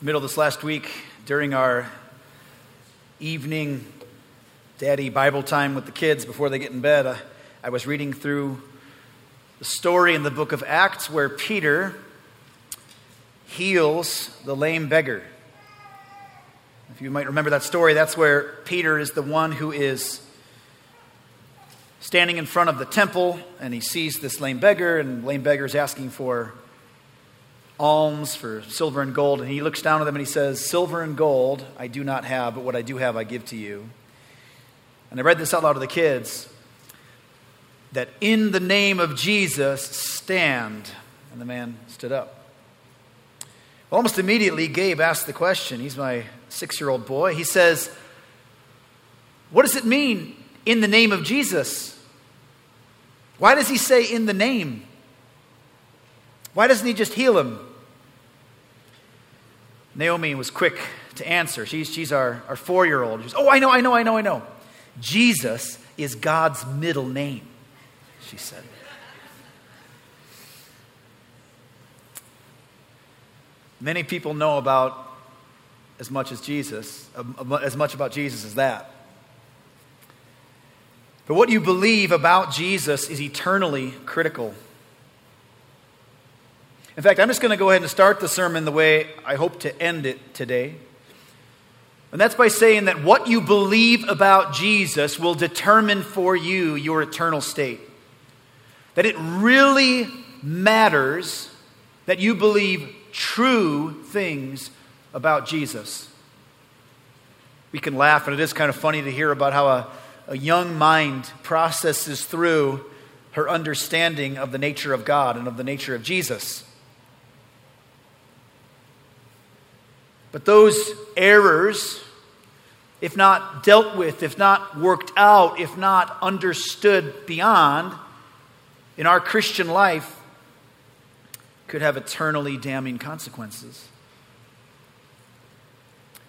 middle of this last week during our evening daddy Bible time with the kids before they get in bed, uh, I was reading through the story in the book of Acts where Peter heals the lame beggar. If you might remember that story, that's where Peter is the one who is standing in front of the temple and he sees this lame beggar, and lame beggar is asking for alms for silver and gold. And he looks down at them and he says, Silver and gold I do not have, but what I do have I give to you. And I read this out loud to the kids that in the name of Jesus, stand. And the man stood up. Almost immediately, Gabe asked the question. He's my six year old boy. He says, What does it mean in the name of Jesus? Why does he say in the name? Why doesn't he just heal him? Naomi was quick to answer. She's, she's our, our four year old. She's, oh, I know, I know, I know, I know. Jesus is God's middle name, she said. Many people know about as much as Jesus, um, um, as much about Jesus as that. But what you believe about Jesus is eternally critical. In fact, I'm just going to go ahead and start the sermon the way I hope to end it today. And that's by saying that what you believe about Jesus will determine for you your eternal state. That it really matters that you believe true things about Jesus. We can laugh, and it is kind of funny to hear about how a, a young mind processes through her understanding of the nature of God and of the nature of Jesus. But those errors, if not dealt with, if not worked out, if not understood beyond in our Christian life, could have eternally damning consequences.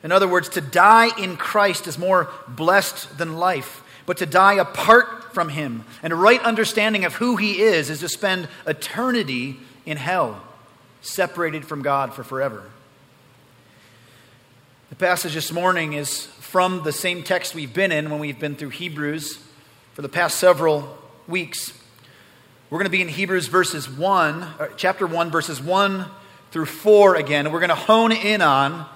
In other words, to die in Christ is more blessed than life, but to die apart from Him and a right understanding of who He is is to spend eternity in hell, separated from God for forever. The passage this morning is from the same text we've been in when we've been through Hebrews for the past several weeks. We're going to be in Hebrews verses 1, uh, chapter 1, verses 1 through 4 again, and we're going to hone in on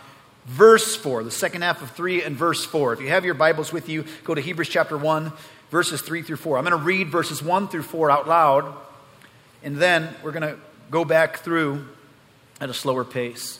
verse 4, the second half of 3 and verse 4. If you have your Bibles with you, go to Hebrews chapter 1, verses 3 through 4. I'm going to read verses 1 through 4 out loud, and then we're going to go back through at a slower pace.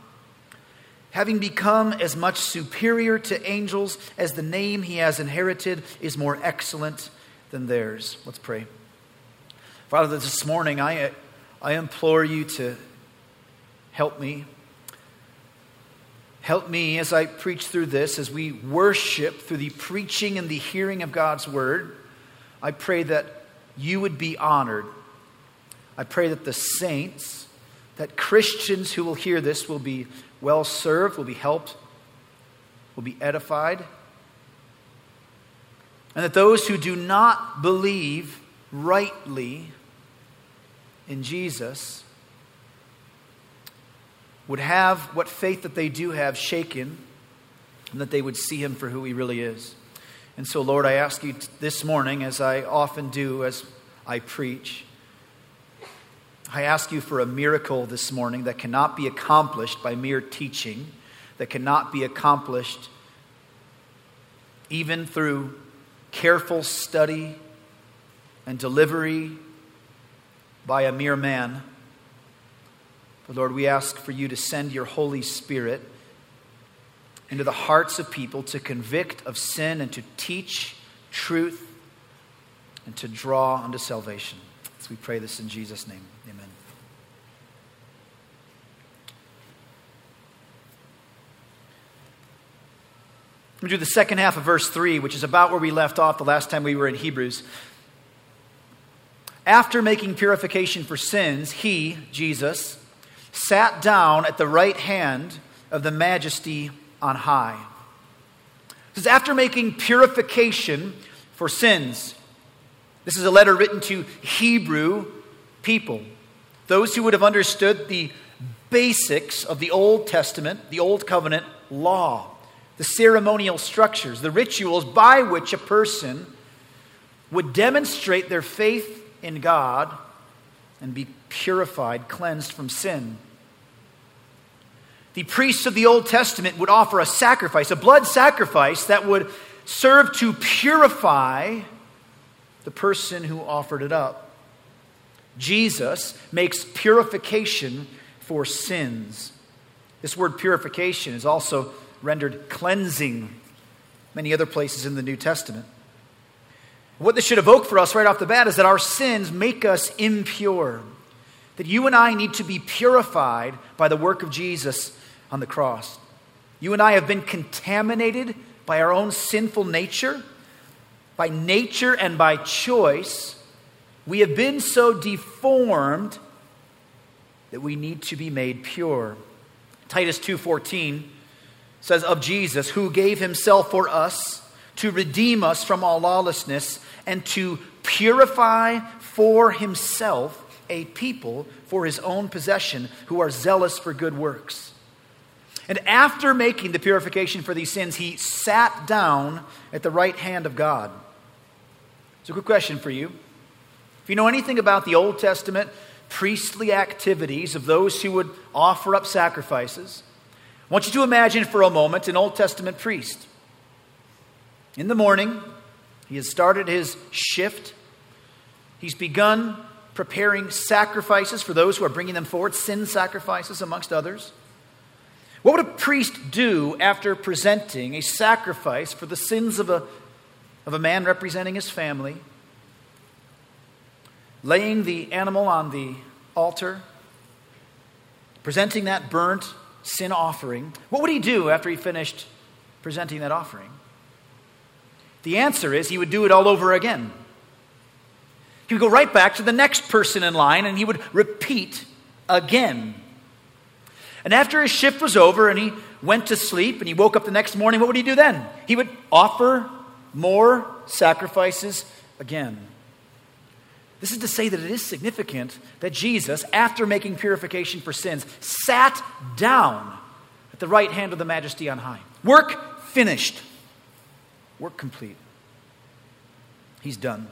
having become as much superior to angels as the name he has inherited is more excellent than theirs. Let's pray. Father, this morning I, I implore you to help me. Help me as I preach through this, as we worship through the preaching and the hearing of God's word. I pray that you would be honored. I pray that the saints, that Christians who will hear this will be well served, will be helped, will be edified. And that those who do not believe rightly in Jesus would have what faith that they do have shaken and that they would see him for who he really is. And so, Lord, I ask you this morning, as I often do as I preach, I ask you for a miracle this morning that cannot be accomplished by mere teaching, that cannot be accomplished even through careful study and delivery by a mere man. But Lord, we ask for you to send your Holy Spirit into the hearts of people to convict of sin and to teach truth and to draw unto salvation. As we pray this in Jesus' name. Amen. I'm going to do the second half of verse 3, which is about where we left off the last time we were in Hebrews. After making purification for sins, he, Jesus, sat down at the right hand of the majesty on high. This is after making purification for sins. This is a letter written to Hebrew people, those who would have understood the basics of the Old Testament, the Old Covenant law, the ceremonial structures, the rituals by which a person would demonstrate their faith in God and be purified, cleansed from sin. The priests of the Old Testament would offer a sacrifice, a blood sacrifice that would serve to purify the person who offered it up. Jesus makes purification for sins. This word purification is also rendered cleansing many other places in the New Testament. What this should evoke for us right off the bat is that our sins make us impure. That you and I need to be purified by the work of Jesus on the cross. You and I have been contaminated by our own sinful nature, by nature and by choice. We have been so deformed that we need to be made pure. Titus 2:14 says of Jesus who gave himself for us to redeem us from all lawlessness and to purify for himself a people for his own possession who are zealous for good works. And after making the purification for these sins, he sat down at the right hand of God. So, a good question for you. If you know anything about the Old Testament priestly activities of those who would offer up sacrifices, I want you to imagine for a moment an Old Testament priest. In the morning, he has started his shift. He's begun preparing sacrifices for those who are bringing them forward, sin sacrifices amongst others. What would a priest do after presenting a sacrifice for the sins of a, of a man representing his family? Laying the animal on the altar, presenting that burnt sin offering. What would he do after he finished presenting that offering? The answer is he would do it all over again. He would go right back to the next person in line and he would repeat again. And after his shift was over and he went to sleep and he woke up the next morning, what would he do then? He would offer more sacrifices again. This is to say that it is significant that Jesus, after making purification for sins, sat down at the right hand of the majesty on high. Work finished. Work complete. He's done.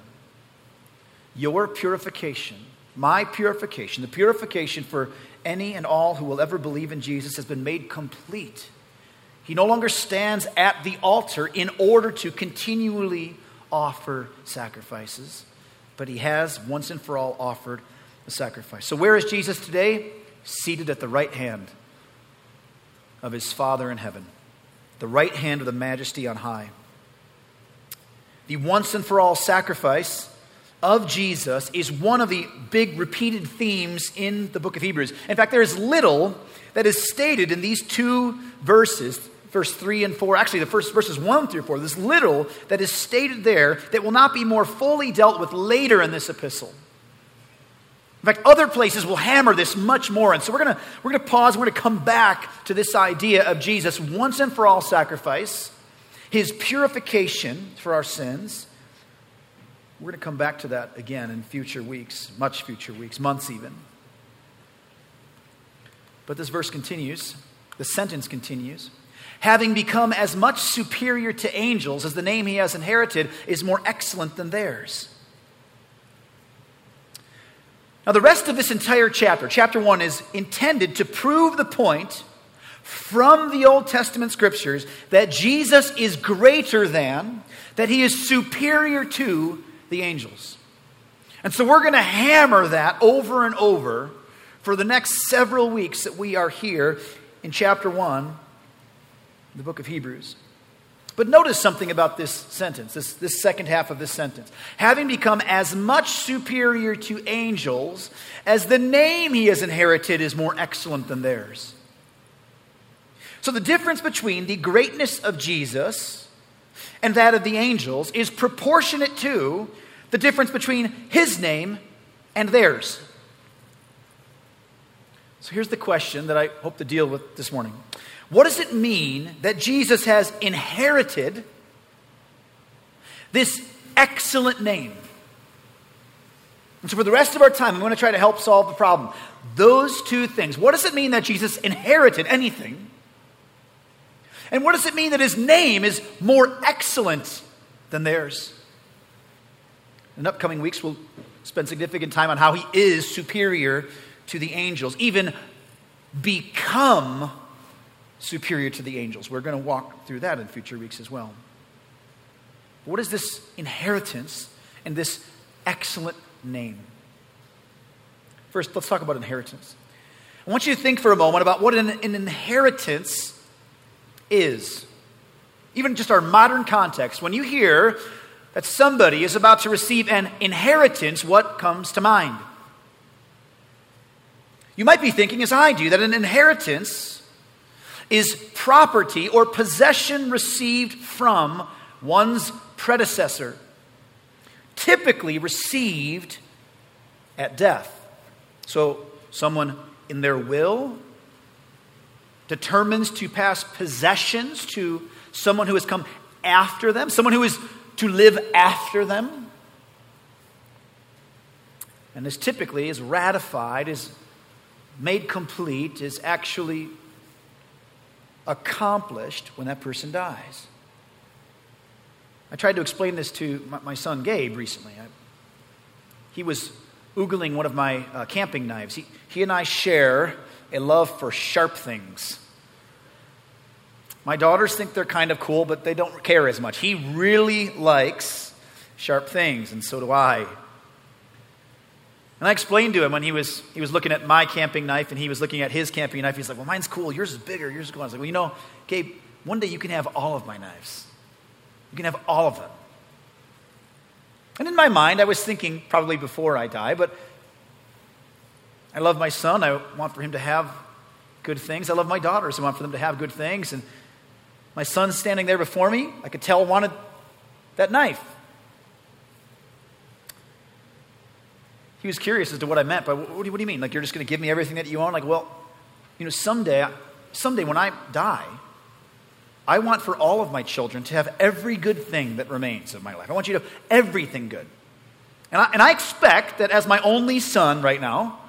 Your purification, my purification, the purification for any and all who will ever believe in Jesus has been made complete. He no longer stands at the altar in order to continually offer sacrifices, but he has once and for all offered a sacrifice. So, where is Jesus today? Seated at the right hand of his Father in heaven, the right hand of the majesty on high. The once and for all sacrifice of Jesus is one of the big repeated themes in the book of Hebrews. In fact, there is little that is stated in these two verses, verse 3 and 4, actually, the first verses 1 through 4. this little that is stated there that will not be more fully dealt with later in this epistle. In fact, other places will hammer this much more. And so we're going we're to pause. We're going to come back to this idea of Jesus' once and for all sacrifice, his purification for our sins, we're going to come back to that again in future weeks, much future weeks, months even. But this verse continues, the sentence continues. Having become as much superior to angels as the name he has inherited is more excellent than theirs. Now, the rest of this entire chapter, chapter 1, is intended to prove the point from the Old Testament scriptures that Jesus is greater than, that he is superior to the angels. And so we're going to hammer that over and over for the next several weeks that we are here in chapter 1, the book of Hebrews. But notice something about this sentence, this, this second half of this sentence. Having become as much superior to angels as the name he has inherited is more excellent than theirs. So the difference between the greatness of Jesus and that of the angels is proportionate to the difference between his name and theirs. So here's the question that I hope to deal with this morning What does it mean that Jesus has inherited this excellent name? And so, for the rest of our time, I'm going to try to help solve the problem. Those two things. What does it mean that Jesus inherited anything? And what does it mean that his name is more excellent than theirs? In upcoming weeks, we'll spend significant time on how he is superior to the angels, even become superior to the angels. We're going to walk through that in future weeks as well. What is this inheritance and this excellent name? First, let's talk about inheritance. I want you to think for a moment about what an, an inheritance is. Even just our modern context, when you hear that somebody is about to receive an inheritance, what comes to mind? You might be thinking, as I do, that an inheritance is property or possession received from one's predecessor, typically received at death. So, someone in their will determines to pass possessions to someone who has come after them, someone who is to live after them. And this typically is ratified, is made complete, is actually accomplished when that person dies. I tried to explain this to my, son Gabe recently. I, he was oogling one of my uh, camping knives. He, he and I share a love for sharp things. My daughters think they're kind of cool, but they don't care as much. He really likes sharp things, and so do I. And I explained to him when he was, he was looking at my camping knife and he was looking at his camping knife. He's like, Well, mine's cool. Yours is bigger. Yours is cool. I was like, Well, you know, Gabe, one day you can have all of my knives. You can have all of them. And in my mind, I was thinking probably before I die, but I love my son. I want for him to have good things. I love my daughters. I want for them to have good things. And my son standing there before me, I could tell wanted that knife. He was curious as to what I meant, but what do you, what do you mean? Like, you're just going to give me everything that you own? Like, well, you know, someday, someday when I die, I want for all of my children to have every good thing that remains of my life. I want you to have everything good. And I, and I expect that as my only son right now,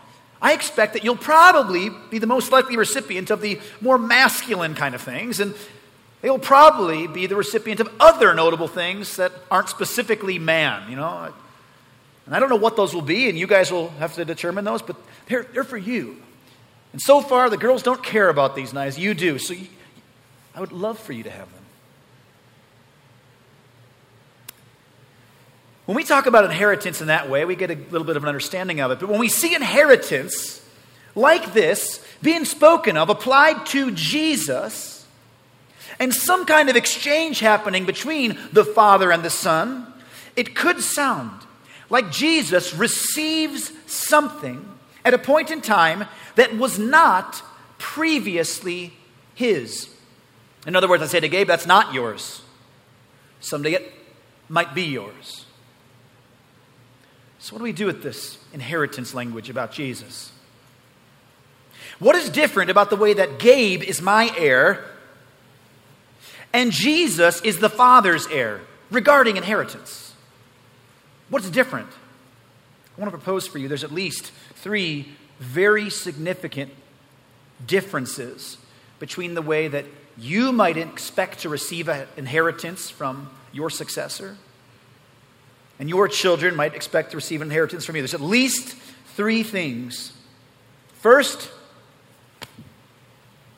I expect that you'll probably be the most likely recipient of the more masculine kind of things. And they'll probably be the recipient of other notable things that aren't specifically man, you know. And I don't know what those will be, and you guys will have to determine those, but they're, they're for you. And so far, the girls don't care about these knives. You do. So you, I would love for you to have them. When we talk about inheritance in that way, we get a little bit of an understanding of it. But when we see inheritance like this being spoken of, applied to Jesus, and some kind of exchange happening between the Father and the Son, it could sound like Jesus receives something at a point in time that was not previously his. In other words, I say to Gabe, that's not yours. Someday it might be yours. So, what do we do with this inheritance language about Jesus? What is different about the way that Gabe is my heir and Jesus is the Father's heir regarding inheritance? What's different? I want to propose for you there's at least three very significant differences between the way that you might expect to receive an inheritance from your successor and your children might expect to receive an inheritance from you. There's at least three things. First,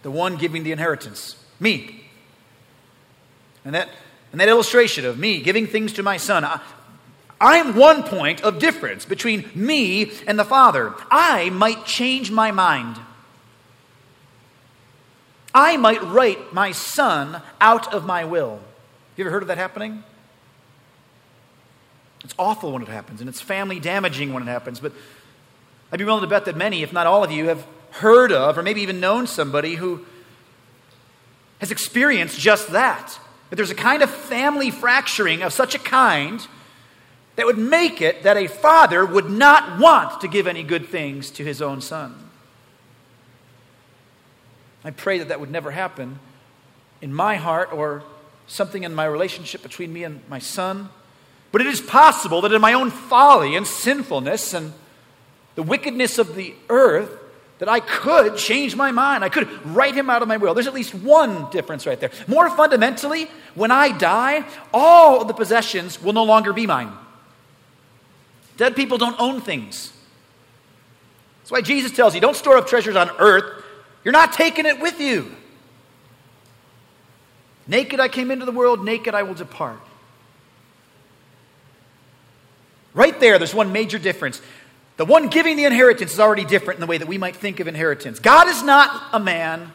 the one giving the inheritance me. And that, and that illustration of me giving things to my son, I'm one point of difference between me and the Father. I might change my mind. I might write my son out of my will. You ever heard of that happening? It's awful when it happens, and it's family damaging when it happens. But I'd be willing to bet that many, if not all of you, have heard of or maybe even known somebody who has experienced just that. That there's a kind of family fracturing of such a kind that would make it that a father would not want to give any good things to his own son. I pray that that would never happen in my heart or something in my relationship between me and my son. But it is possible that in my own folly and sinfulness and the wickedness of the earth, that I could change my mind. I could write him out of my will. There's at least one difference right there. More fundamentally, when I die, all of the possessions will no longer be mine. Dead people don't own things. That's why Jesus tells you don't store up treasures on earth, you're not taking it with you. Naked I came into the world, naked I will depart. Right there, there's one major difference. The one giving the inheritance is already different in the way that we might think of inheritance. God is not a man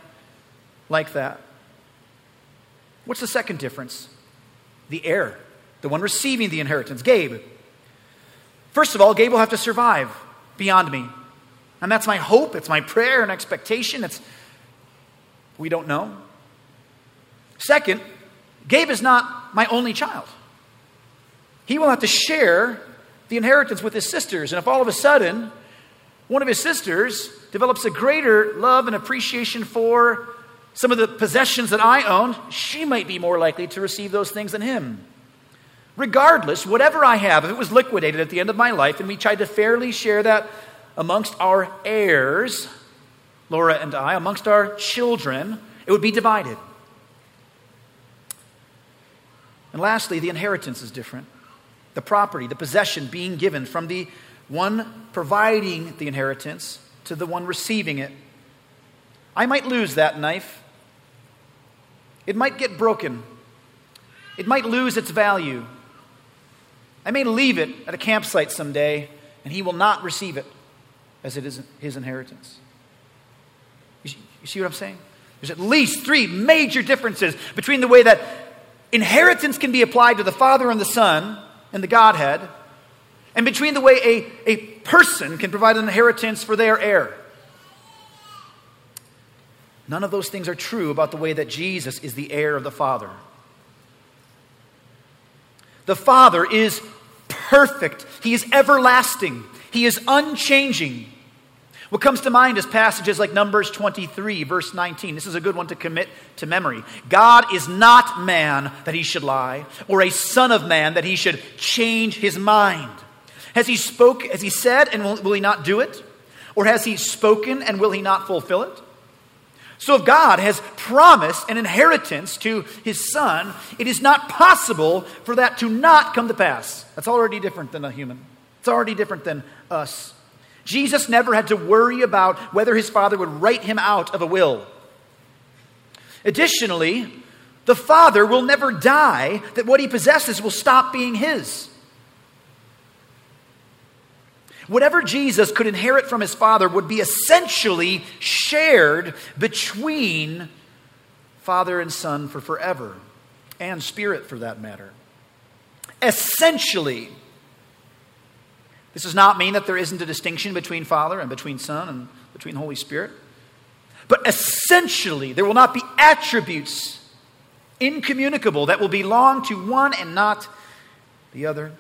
like that. What's the second difference? The heir, the one receiving the inheritance, Gabe. First of all, Gabe will have to survive beyond me. And that's my hope, it's my prayer and expectation. It's we don't know. Second, Gabe is not my only child. He will have to share the inheritance with his sisters. And if all of a sudden one of his sisters develops a greater love and appreciation for some of the possessions that I own, she might be more likely to receive those things than him. Regardless, whatever I have, if it was liquidated at the end of my life and we tried to fairly share that amongst our heirs, Laura and I, amongst our children, it would be divided. And lastly, the inheritance is different the property, the possession being given from the one providing the inheritance to the one receiving it. I might lose that knife. It might get broken. It might lose its value. I may leave it at a campsite someday, and he will not receive it as it is his inheritance. You see what I'm saying? There's at least three major differences between the way that inheritance can be applied to the Father and the Son and the Godhead, and between the way a, a person can provide an inheritance for their heir. None of those things are true about the way that Jesus is the heir of the Father. The Father is perfect, He is everlasting, He is unchanging. What comes to mind is passages like Numbers 23, verse 19. This is a good one to commit to memory. God is not man that he should lie, or a son of man that he should change his mind. Has he spoke, has he said, and will, will he not do it? Or has he spoken and will he not fulfill it? So if God has promised an inheritance to his son, it is not possible for that to not come to pass. That's already different than a human. It's already different than us. Jesus never had to worry about whether his father would write him out of a will. Additionally, the father will never die, that what he possesses will stop being his. Whatever Jesus could inherit from his father would be essentially shared between father and son for forever, and spirit for that matter. Essentially, this does not mean that there isn't a distinction between Father and between Son and between Holy Spirit. But essentially, there will not be attributes incommunicable that will belong to one and not the other.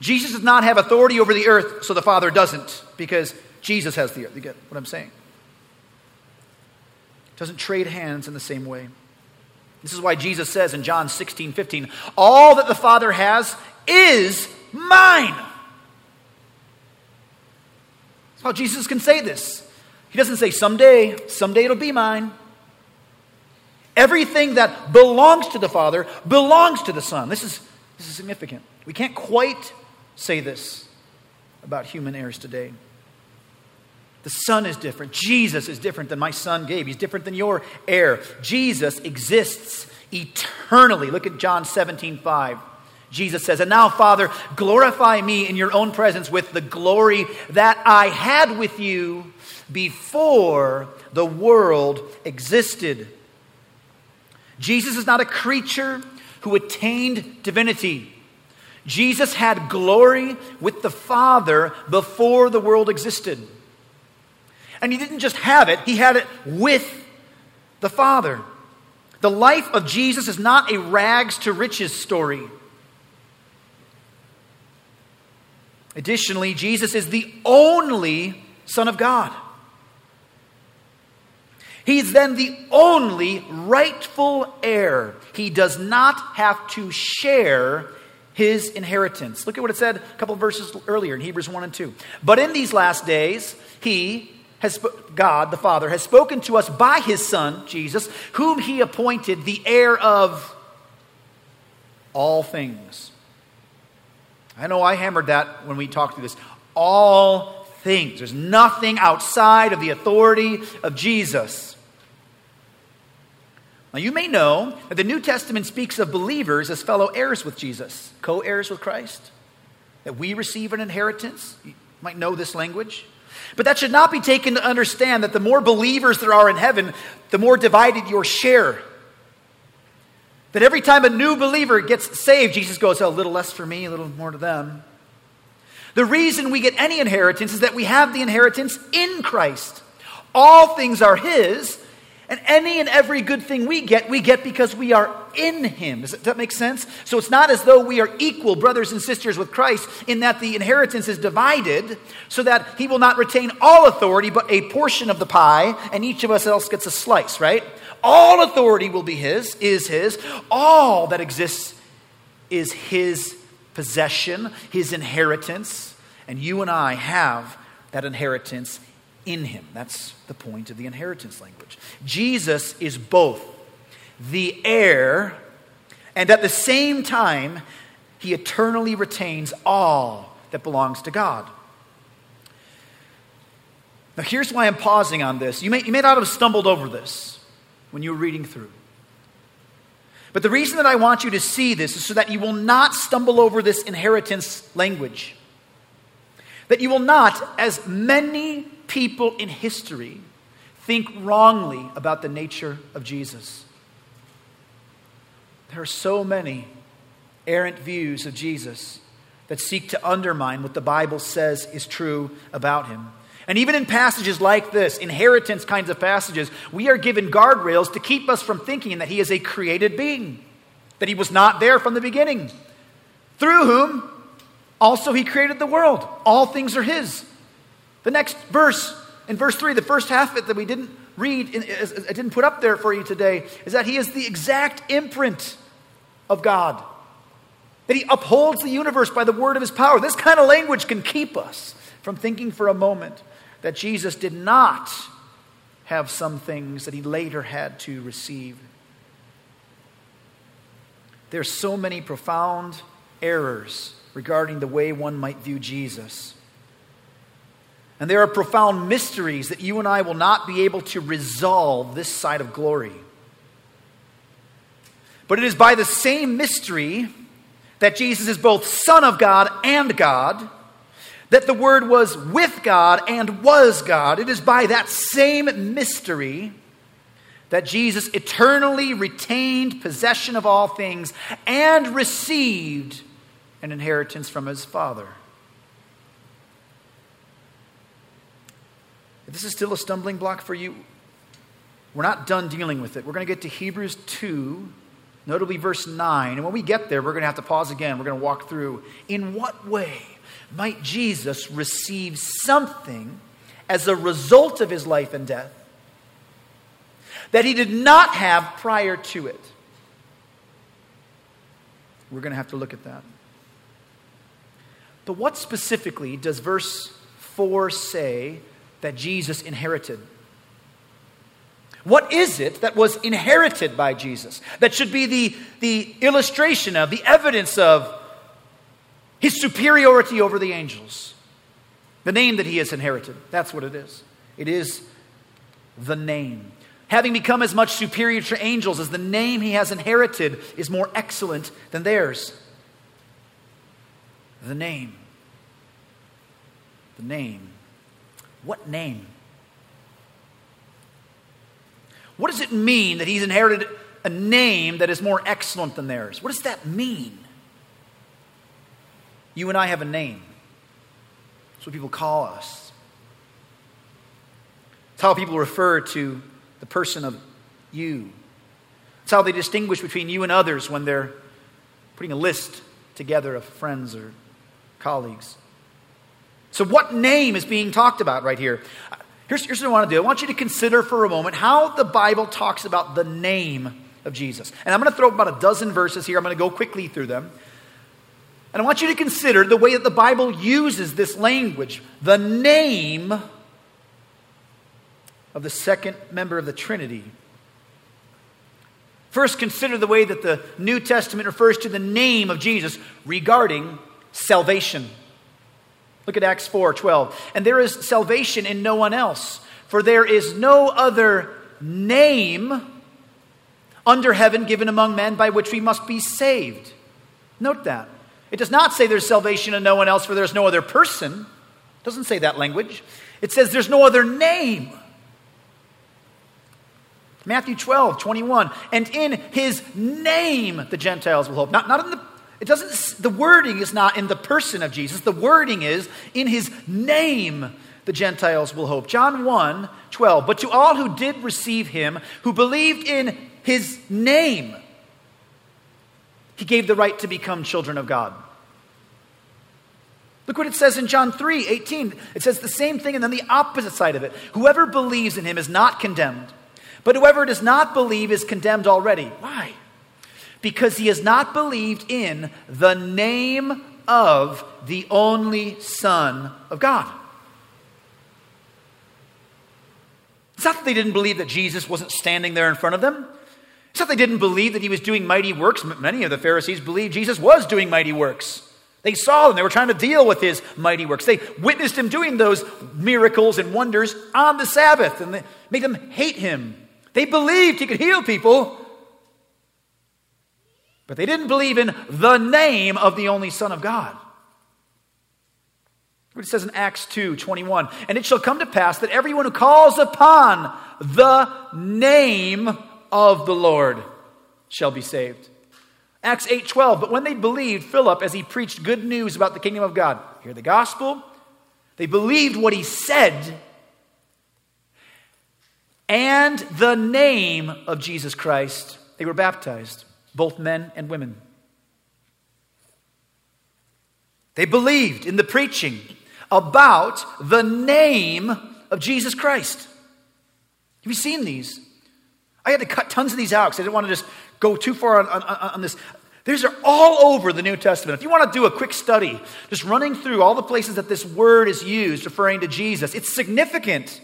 Jesus does not have authority over the earth, so the Father doesn't, because Jesus has the earth. You get what I'm saying? Doesn't trade hands in the same way. This is why Jesus says in John 16, 15, all that the Father has is mine. That's how Jesus can say this. He doesn't say, someday, someday it'll be mine. Everything that belongs to the Father belongs to the Son. This is, this is significant. We can't quite say this about human heirs today. The Son is different. Jesus is different than my son Gabe. He's different than your heir. Jesus exists eternally. Look at John 17, 5. Jesus says, And now, Father, glorify me in your own presence with the glory that I had with you before the world existed. Jesus is not a creature who attained divinity. Jesus had glory with the Father before the world existed. And he didn't just have it, he had it with the Father. The life of Jesus is not a rags to riches story. Additionally, Jesus is the only Son of God. He's then the only rightful heir. He does not have to share his inheritance. Look at what it said a couple verses earlier in Hebrews 1 and 2. But in these last days, he has God the Father has spoken to us by his son Jesus, whom he appointed the heir of all things. I know I hammered that when we talked through this. All things. There's nothing outside of the authority of Jesus. Now, you may know that the New Testament speaks of believers as fellow heirs with Jesus, co heirs with Christ, that we receive an inheritance. You might know this language. But that should not be taken to understand that the more believers there are in heaven, the more divided your share. That every time a new believer gets saved, Jesus goes, oh, a little less for me, a little more to them. The reason we get any inheritance is that we have the inheritance in Christ. All things are His, and any and every good thing we get, we get because we are in Him. Does that make sense? So it's not as though we are equal brothers and sisters with Christ in that the inheritance is divided so that He will not retain all authority but a portion of the pie and each of us else gets a slice, right? All authority will be His, is His. All that exists is His possession, His inheritance. And you and I have that inheritance in him. That's the point of the inheritance language. Jesus is both the heir, and at the same time, he eternally retains all that belongs to God. Now, here's why I'm pausing on this. You may, you may not have stumbled over this when you were reading through. But the reason that I want you to see this is so that you will not stumble over this inheritance language. That you will not, as many people in history think wrongly about the nature of Jesus. There are so many errant views of Jesus that seek to undermine what the Bible says is true about him. And even in passages like this, inheritance kinds of passages, we are given guardrails to keep us from thinking that he is a created being, that he was not there from the beginning, through whom also he created the world. All things are his. The next verse, in verse 3, the first half of it that we didn't read, I didn't put up there for you today, is that he is the exact imprint of God. That he upholds the universe by the word of his power. This kind of language can keep us from thinking for a moment that Jesus did not have some things that he later had to receive. There's so many profound errors regarding the way one might view Jesus. And there are profound mysteries that you and I will not be able to resolve this side of glory. But it is by the same mystery that Jesus is both Son of God and God, that the Word was with God and was God. It is by that same mystery that Jesus eternally retained possession of all things and received an inheritance from his Father. If this is still a stumbling block for you, we're not done dealing with it. We're going to get to Hebrews 2, notably verse 9. And when we get there, we're going to have to pause again. We're going to walk through in what way might Jesus receive something as a result of his life and death that he did not have prior to it? We're going to have to look at that. But what specifically does verse 4 say that Jesus inherited? What is it that was inherited by Jesus that should be the, the illustration of, the evidence of his superiority over the angels? The name that he has inherited. That's what it is. It is the name. Having become as much superior to angels as the name he has inherited is more excellent than theirs. The name. The name. What name? What does it mean that he's inherited a name that is more excellent than theirs? What does that mean? You and I have a name. That's what people call us. It's how people refer to the person of you. It's how they distinguish between you and others when they're putting a list together of friends or colleagues. So, what name is being talked about right here? Here's, here's what I want to do I want you to consider for a moment how the Bible talks about the name of Jesus. And I'm going to throw about a dozen verses here. I'm going to go quickly through them. And I want you to consider the way that the Bible uses this language, the name of the second member of the Trinity. First, consider the way that the New Testament refers to the name of Jesus regarding salvation. Look at Acts 4 12. And there is salvation in no one else, for there is no other name under heaven given among men by which we must be saved. Note that. It does not say there's salvation in no one else, for there's no other person. It doesn't say that language. It says there's no other name. Matthew 12, 21. And in his name the Gentiles will hope. Not, not in the it doesn't, the wording is not in the person of Jesus. The wording is in his name the Gentiles will hope. John 1 12. But to all who did receive him, who believed in his name, he gave the right to become children of God. Look what it says in John 3 18. It says the same thing, and then the opposite side of it. Whoever believes in him is not condemned, but whoever does not believe is condemned already. Why? Because he has not believed in the name of the only Son of God. It's not that they didn't believe that Jesus wasn't standing there in front of them. It's not that they didn't believe that he was doing mighty works. Many of the Pharisees believed Jesus was doing mighty works. They saw him. They were trying to deal with his mighty works. They witnessed him doing those miracles and wonders on the Sabbath, and they made them hate him. They believed he could heal people, but they didn't believe in the name of the only Son of God. It says in Acts 2 21. And it shall come to pass that everyone who calls upon the name of the Lord shall be saved. Acts 8 12. But when they believed Philip as he preached good news about the kingdom of God, hear the gospel, they believed what he said and the name of Jesus Christ, they were baptized both men and women. They believed in the preaching about the name of Jesus Christ. Have you seen these? I had to cut tons of these out because I didn't want to just go too far on, on, on this. These are all over the New Testament. If you want to do a quick study, just running through all the places that this word is used referring to Jesus, it's significant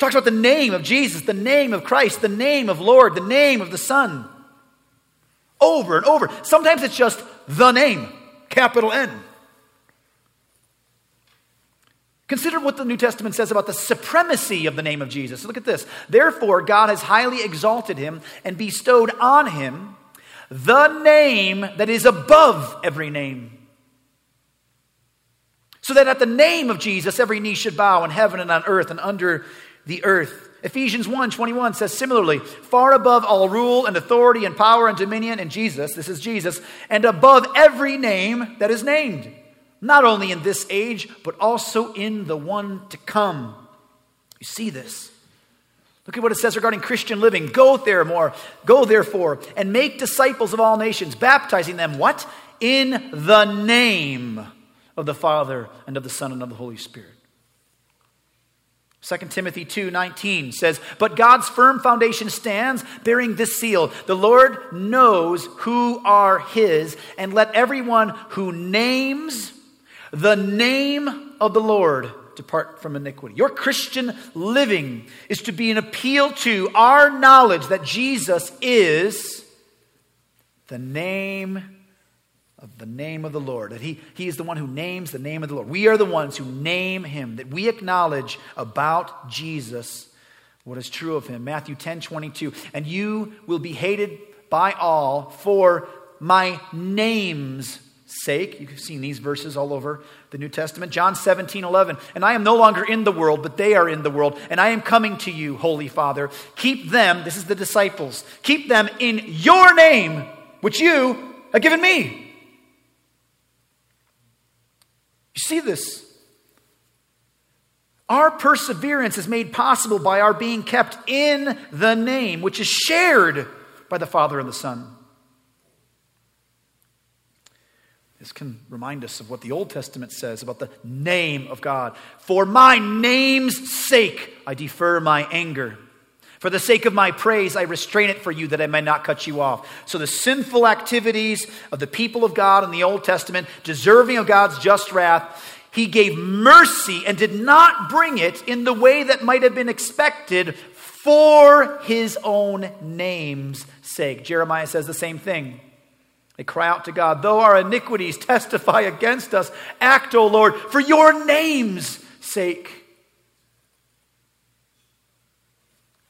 talks about the name of Jesus, the name of Christ, the name of Lord, the name of the Son. Over and over. Sometimes it's just the name, capital N. Consider what the New Testament says about the supremacy of the name of Jesus. Look at this. Therefore, God has highly exalted him and bestowed on him the name that is above every name. So that at the name of Jesus, every knee should bow in heaven and on earth and under the earth. Ephesians 1 21 says similarly, far above all rule and authority and power and dominion in Jesus, this is Jesus, and above every name that is named, not only in this age, but also in the one to come. You see this. Look at what it says regarding Christian living. Go there more, go therefore, and make disciples of all nations, baptizing them what? In the name of the Father and of the Son and of the Holy Spirit. 2 Timothy 2:19 says, "But God's firm foundation stands, bearing this seal: The Lord knows who are his, and let everyone who names the name of the Lord depart from iniquity." Your Christian living is to be an appeal to our knowledge that Jesus is the name of the name of the Lord. That he, he is the one who names the name of the Lord. We are the ones who name him, that we acknowledge about Jesus what is true of him. Matthew 10 22. And you will be hated by all for my name's sake. You've seen these verses all over the New Testament. John 17 11. And I am no longer in the world, but they are in the world. And I am coming to you, Holy Father. Keep them, this is the disciples, keep them in your name, which you have given me You see this? Our perseverance is made possible by our being kept in the name, which is shared by the Father and the Son. This can remind us of what the Old Testament says about the name of God. For my name's sake, I defer my anger. For the sake of my praise, I restrain it for you that I may not cut you off. So the sinful activities of the people of God in the Old Testament, deserving of God's just wrath, he gave mercy and did not bring it in the way that might have been expected for his own name's sake. Jeremiah says the same thing. They cry out to God, though our iniquities testify against us, act, O Lord, for your name's sake.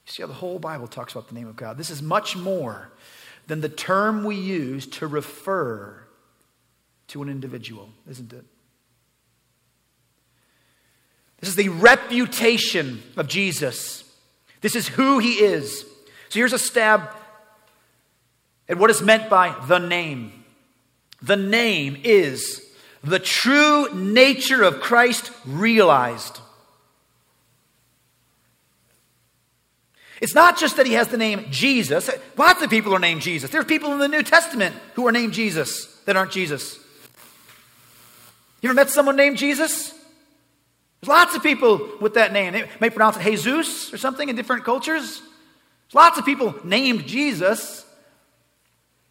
You see how the whole Bible talks about the name of God. This is much more than the term we use to refer to an individual, isn't it? This is the reputation of Jesus. This is who he is. So here's a stab at what is meant by the name. The name is the true nature of Christ realized. It's not just that he has the name Jesus. Lots of people are named Jesus. There's people in the New Testament who are named Jesus that aren't Jesus. You ever met someone named Jesus? There's lots of people with that name. They may pronounce it Jesus or something in different cultures. There's lots of people named Jesus.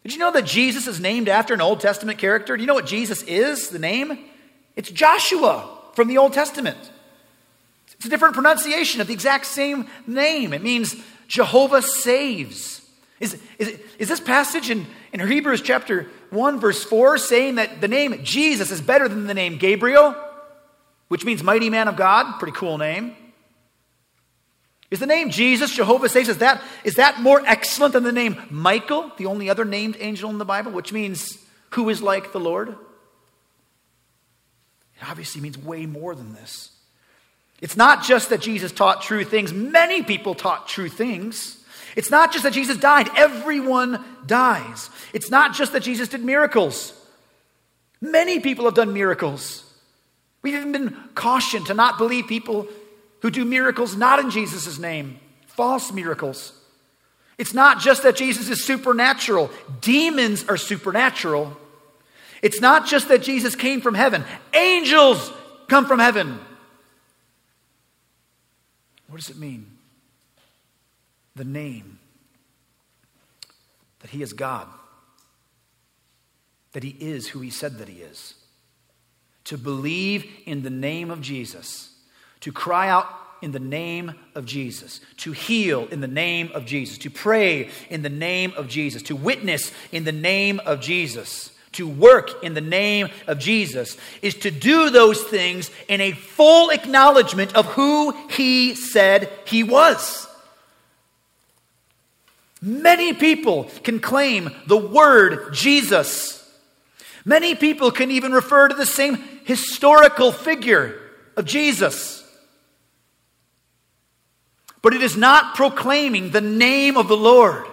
Did you know that Jesus is named after an Old Testament character? Do you know what Jesus is, the name? It's Joshua from the Old Testament. It's a different pronunciation of the exact same name. It means Jehovah saves. Is, is, is this passage in, in Hebrews chapter 1, verse 4, saying that the name Jesus is better than the name Gabriel, which means mighty man of God? Pretty cool name. Is the name Jesus, Jehovah saves, is that, is that more excellent than the name Michael, the only other named angel in the Bible, which means who is like the Lord? It obviously means way more than this. It's not just that Jesus taught true things, many people taught true things. It's not just that Jesus died, everyone dies. It's not just that Jesus did miracles. Many people have done miracles. We've even been cautioned to not believe people who do miracles not in Jesus' name, false miracles. It's not just that Jesus is supernatural, demons are supernatural. It's not just that Jesus came from heaven, angels come from heaven. What does it mean? The name that He is God, that He is who He said that He is. To believe in the name of Jesus. To cry out in the name of Jesus, to heal in the name of Jesus, to pray in the name of Jesus, to witness in the name of Jesus, to work in the name of Jesus, is to do those things in a full acknowledgement of who He said He was. Many people can claim the word Jesus. Many people can even refer to the same historical figure of Jesus but it is not proclaiming the name of the Lord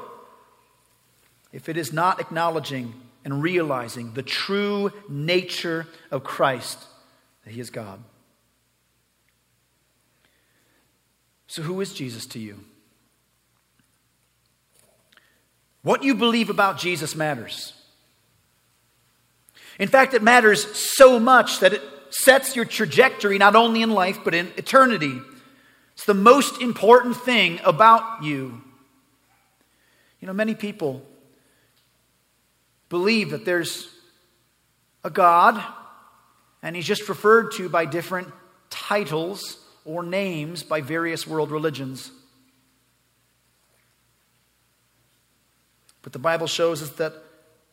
if it is not acknowledging and realizing the true nature of Christ, that He is God. So, who is Jesus to you? What you believe about Jesus matters. In fact, it matters so much that it sets your trajectory not only in life but in eternity. It's the most important thing about you. You know, many people believe that there's a God, and he's just referred to by different titles or names by various world religions. But the Bible shows us that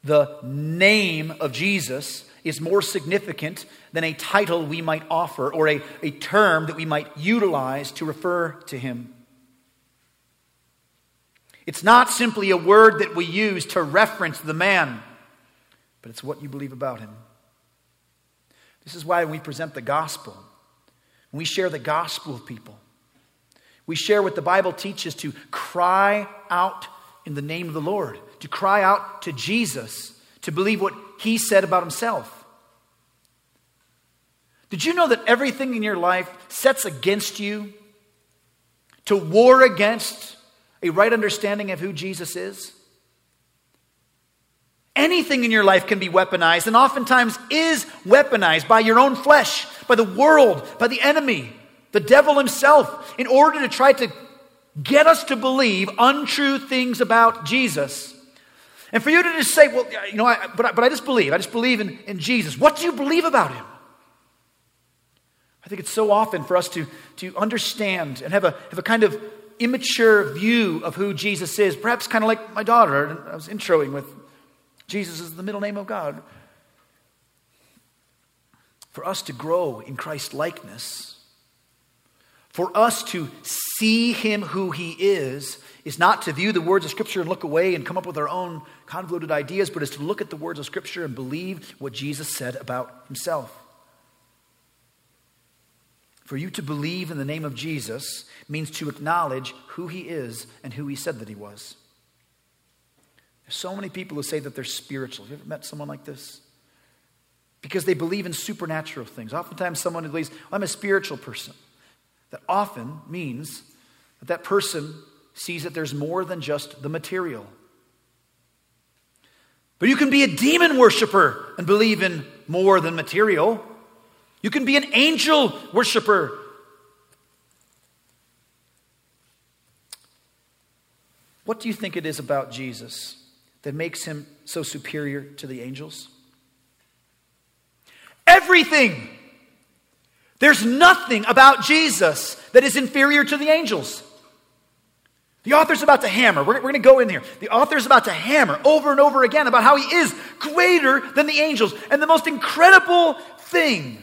the name of Jesus is more significant than a title we might offer or a, a term that we might utilize to refer to him. It's not simply a word that we use to reference the man, but it's what you believe about him. This is why we present the gospel, we share the gospel with people, we share what the Bible teaches to cry out in the name of the Lord, to cry out to Jesus, to believe what he said about himself. Did you know that everything in your life sets against you to war against a right understanding of who Jesus is? Anything in your life can be weaponized, and oftentimes is weaponized by your own flesh, by the world, by the enemy, the devil himself, in order to try to get us to believe untrue things about Jesus. And for you to just say, well, you know, I, but, I, but I just believe, I just believe in, in Jesus. What do you believe about him? I think it's so often for us to, to understand and have a, have a kind of immature view of who Jesus is, perhaps kind of like my daughter. I was introing with Jesus is the middle name of God. For us to grow in Christ likeness, for us to see him who he is, is not to view the words of Scripture and look away and come up with our own convoluted ideas, but is to look at the words of Scripture and believe what Jesus said about himself. For you to believe in the name of Jesus means to acknowledge who he is and who he said that he was. There's so many people who say that they're spiritual. Have you ever met someone like this? Because they believe in supernatural things. Oftentimes, someone who believes, I'm a spiritual person. That often means that that person sees that there's more than just the material. But you can be a demon worshiper and believe in more than material. You can be an angel worshiper. What do you think it is about Jesus that makes him so superior to the angels? Everything. There's nothing about Jesus that is inferior to the angels. The author's about to hammer. We're, we're going to go in here. The author's about to hammer over and over again about how he is greater than the angels. And the most incredible thing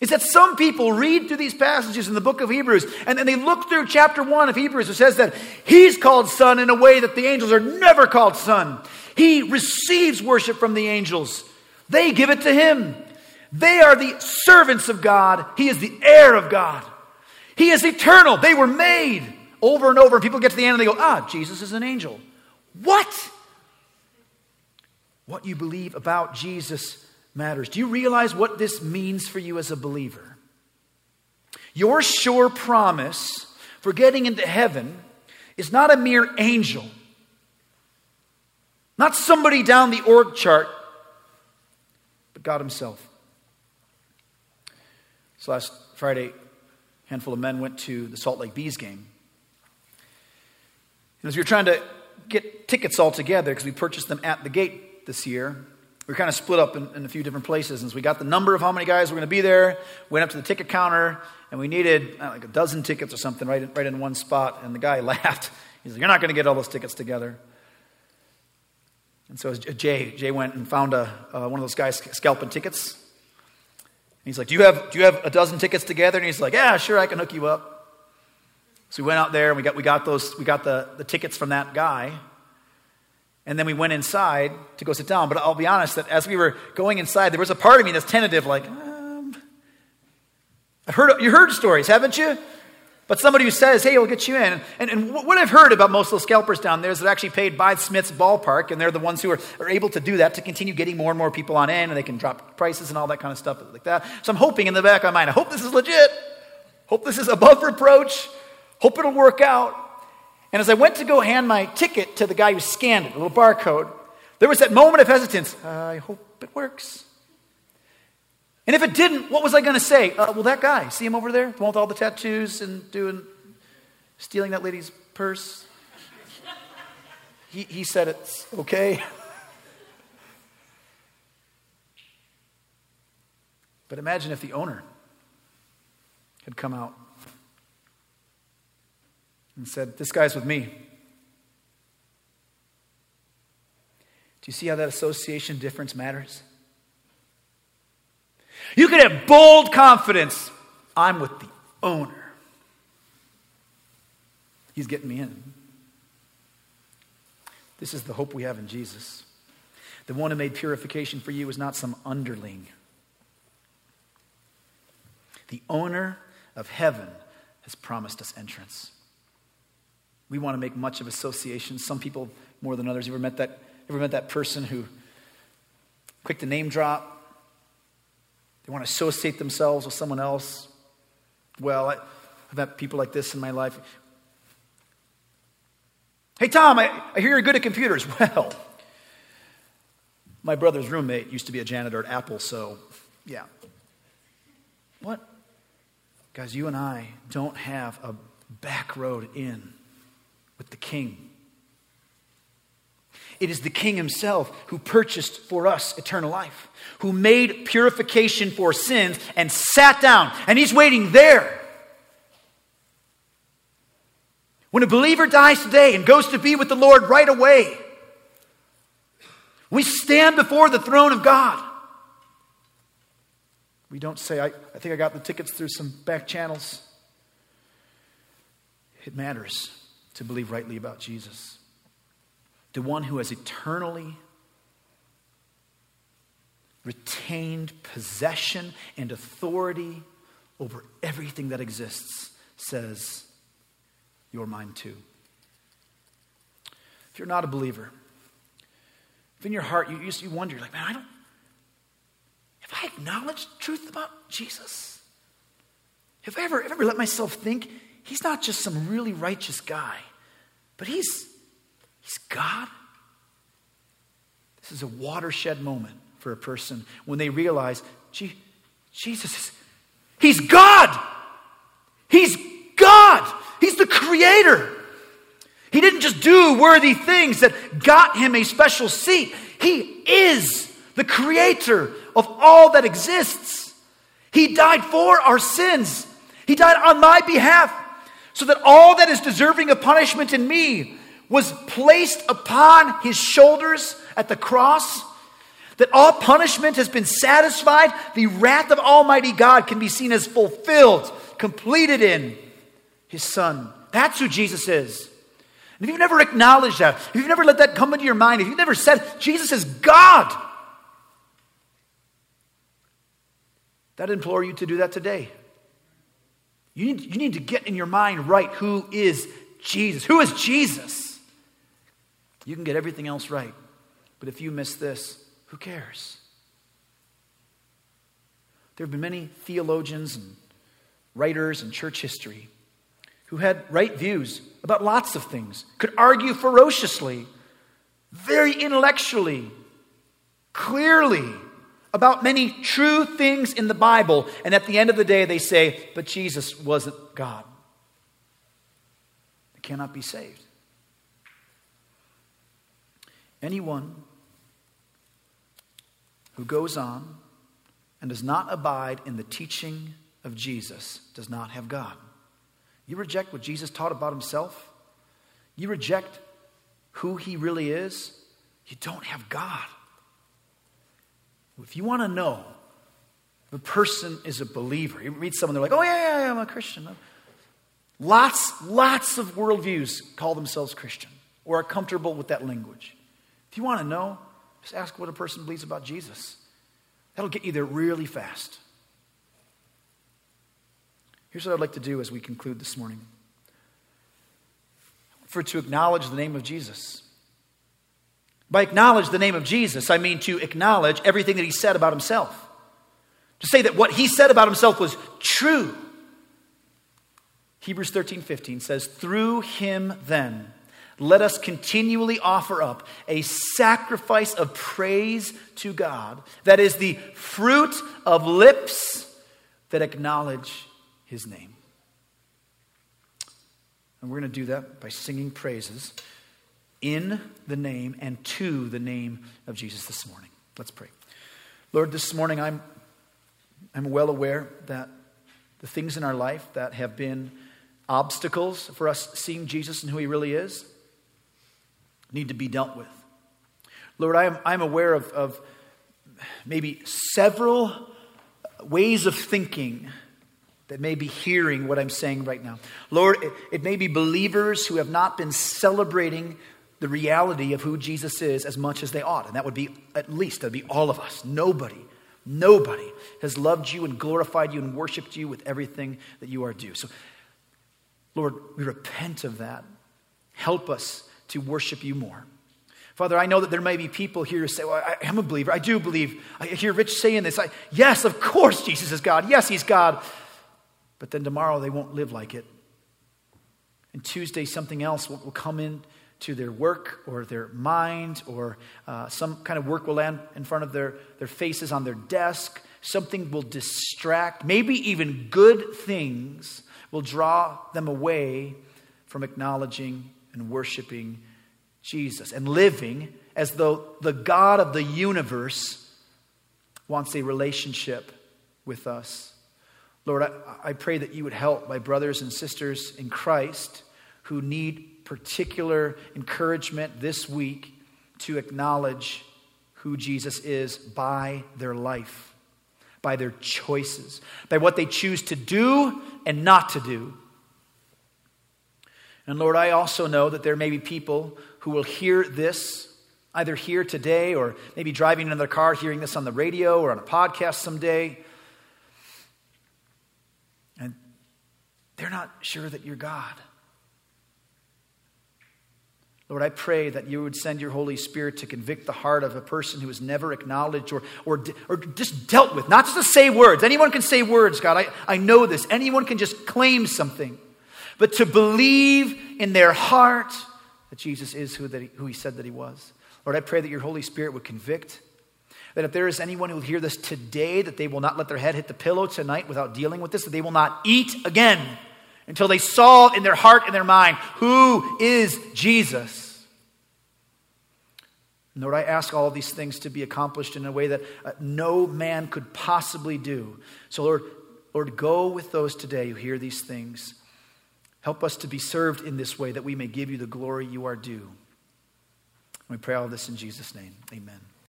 is that some people read through these passages in the book of Hebrews and then they look through chapter 1 of Hebrews. It says that he's called son in a way that the angels are never called son. He receives worship from the angels, they give it to him. They are the servants of God, he is the heir of God. He is eternal. They were made over and over. And people get to the end and they go, ah, Jesus is an angel. What? What you believe about Jesus matters. Do you realize what this means for you as a believer? Your sure promise for getting into heaven is not a mere angel, not somebody down the org chart, but God Himself. So last Friday, a handful of men went to the Salt Lake Bees game. And as we were trying to get tickets all together, because we purchased them at the gate this year, we were kind of split up in, in, a few different places. And so we got the number of how many guys were going to be there, went up to the ticket counter, and we needed know, like a dozen tickets or something right in, right in one spot. And the guy laughed. He's like, You're not going to get all those tickets together. And so Jay, Jay went and found a, uh, one of those guys scalping tickets. And he's like, do you, have, do you have a dozen tickets together? And he's like, Yeah, sure, I can hook you up. So we went out there and we got, we got, those, we got the, the tickets from that guy. And then we went inside to go sit down. But I'll be honest that as we were going inside, there was a part of me that's tentative, like, um, I heard, you heard stories, haven't you? But somebody who says, hey, we'll get you in. And, and what I've heard about most of those scalpers down there is they're actually paid by Smith's ballpark, and they're the ones who are, are able to do that to continue getting more and more people on in, and they can drop prices and all that kind of stuff like that. So I'm hoping in the back of my mind, I hope this is legit. Hope this is above reproach. Hope it'll work out. And as I went to go hand my ticket to the guy who scanned it, a little barcode, there was that moment of hesitance. Uh, I hope it works. And if it didn't, what was I going to say? Uh, well, that guy, see him over there? The one with all the tattoos and doing, stealing that lady's purse? He, he said it's okay. but imagine if the owner had come out and said, This guy's with me. Do you see how that association difference matters? You can have bold confidence. I'm with the owner. He's getting me in. This is the hope we have in Jesus. The one who made purification for you is not some underling. The owner of heaven has promised us entrance. We want to make much of associations. Some people more than others. You ever met that, ever met that person who quick to name drop? They want to associate themselves with someone else. Well, I, I've had people like this in my life. Hey, Tom, I, I hear you're good at computers. Well, my brother's roommate used to be a janitor at Apple, so yeah. What? Guys, you and I don't have a back road in with the king. It is the king himself who purchased for us eternal life, who made purification for sins and sat down, and he's waiting there. When a believer dies today and goes to be with the Lord right away, we stand before the throne of God. We don't say, I, I think I got the tickets through some back channels. It matters to believe rightly about Jesus, the one who has eternally retained possession and authority over everything that exists, says, You're mine too. If you're not a believer, if in your heart you, you wonder, like, man, I don't, have I acknowledged truth about Jesus? Have I ever, ever let myself think he's not just some really righteous guy, but he's, he's God? This is a watershed moment for a person when they realize, gee, Jesus he's God. He's God. He's the creator. He didn't just do worthy things that got him a special seat. He is the creator of all that exists. He died for our sins. He died on my behalf so that all that is deserving of punishment in me was placed upon his shoulders at the cross. That all punishment has been satisfied. The wrath of Almighty God can be seen as fulfilled, completed in his Son. That's who Jesus is. And if you've never acknowledged that, if you've never let that come into your mind, if you've never said, Jesus is God, that implore you to do that today. You need, you need to get in your mind right who is Jesus. Who is Jesus? You can get everything else right. But if you miss this, who cares? There have been many theologians and writers in church history who had right views about lots of things, could argue ferociously, very intellectually, clearly about many true things in the Bible, and at the end of the day, they say, but Jesus wasn't God. They cannot be saved. Anyone who goes on and does not abide in the teaching of Jesus does not have God. You reject what Jesus taught about himself, you reject who he really is, you don't have God. If you want to know if a person is a believer, you meet someone, they're like, oh, yeah, yeah, yeah I'm a Christian. Lots, lots of worldviews call themselves Christian or are comfortable with that language. If you want to know, just ask what a person believes about Jesus. That'll get you there really fast. Here's what I'd like to do as we conclude this morning for to acknowledge the name of Jesus. By acknowledge the name of Jesus, I mean to acknowledge everything that he said about himself. To say that what he said about himself was true. Hebrews 13 15 says, Through him then, let us continually offer up a sacrifice of praise to God that is the fruit of lips that acknowledge his name. And we're going to do that by singing praises in the name and to the name of Jesus this morning. Let's pray. Lord, this morning I'm, I'm well aware that the things in our life that have been obstacles for us seeing Jesus and who he really is need to be dealt with. Lord, I'm, I'm aware of, of maybe several ways of thinking that may be hearing what I'm saying right now. Lord, it, it, may be believers who have not been celebrating the reality of who Jesus is as much as they ought. And that would be at least, that would be all of us. Nobody, nobody has loved you and glorified you and worshiped you with everything that you are due. So, Lord, we repent of that. Help us to worship you more. Father, I know that there may be people here who say, Well, I am a believer. I do believe. I hear Rich saying this. I, yes, of course, Jesus is God. Yes, He's God. But then tomorrow they won't live like it. And Tuesday, something else will, will come into their work or their mind, or uh, some kind of work will land in front of their, their faces on their desk. Something will distract. Maybe even good things will draw them away from acknowledging and worshiping Jesus and living as though the God of the universe wants a relationship with us. Lord, I, I, pray that you would help my brothers and sisters in Christ who need particular encouragement this week to acknowledge who Jesus is by their life, by their choices, by what they choose to do and not to do. And Lord, I also know that there may be people who will hear this either here today or maybe driving in their car, hearing this on the radio or on a podcast someday. And they're not sure that you're God. Lord, I pray that you would send your Holy Spirit to convict the heart of a person who has never acknowledged or, or, or just dealt with, not just to say words. Anyone can say words, God. I, I know this. Anyone can just claim something. But to believe in their heart that Jesus is who, that he, who he said that he was. Lord, I pray that your Holy Spirit would convict. That if there is anyone who will hear this today, that they will not let their head hit the pillow tonight without dealing with this, that they will not eat again until they solve in their heart and their mind who is Jesus. Lord, I ask all these things to be accomplished in a way that uh, no man could possibly do. So, Lord, Lord, go with those today who hear these things. Help us to be served in this way that we may give you the glory you are due. We pray all this in Jesus' name. Amen.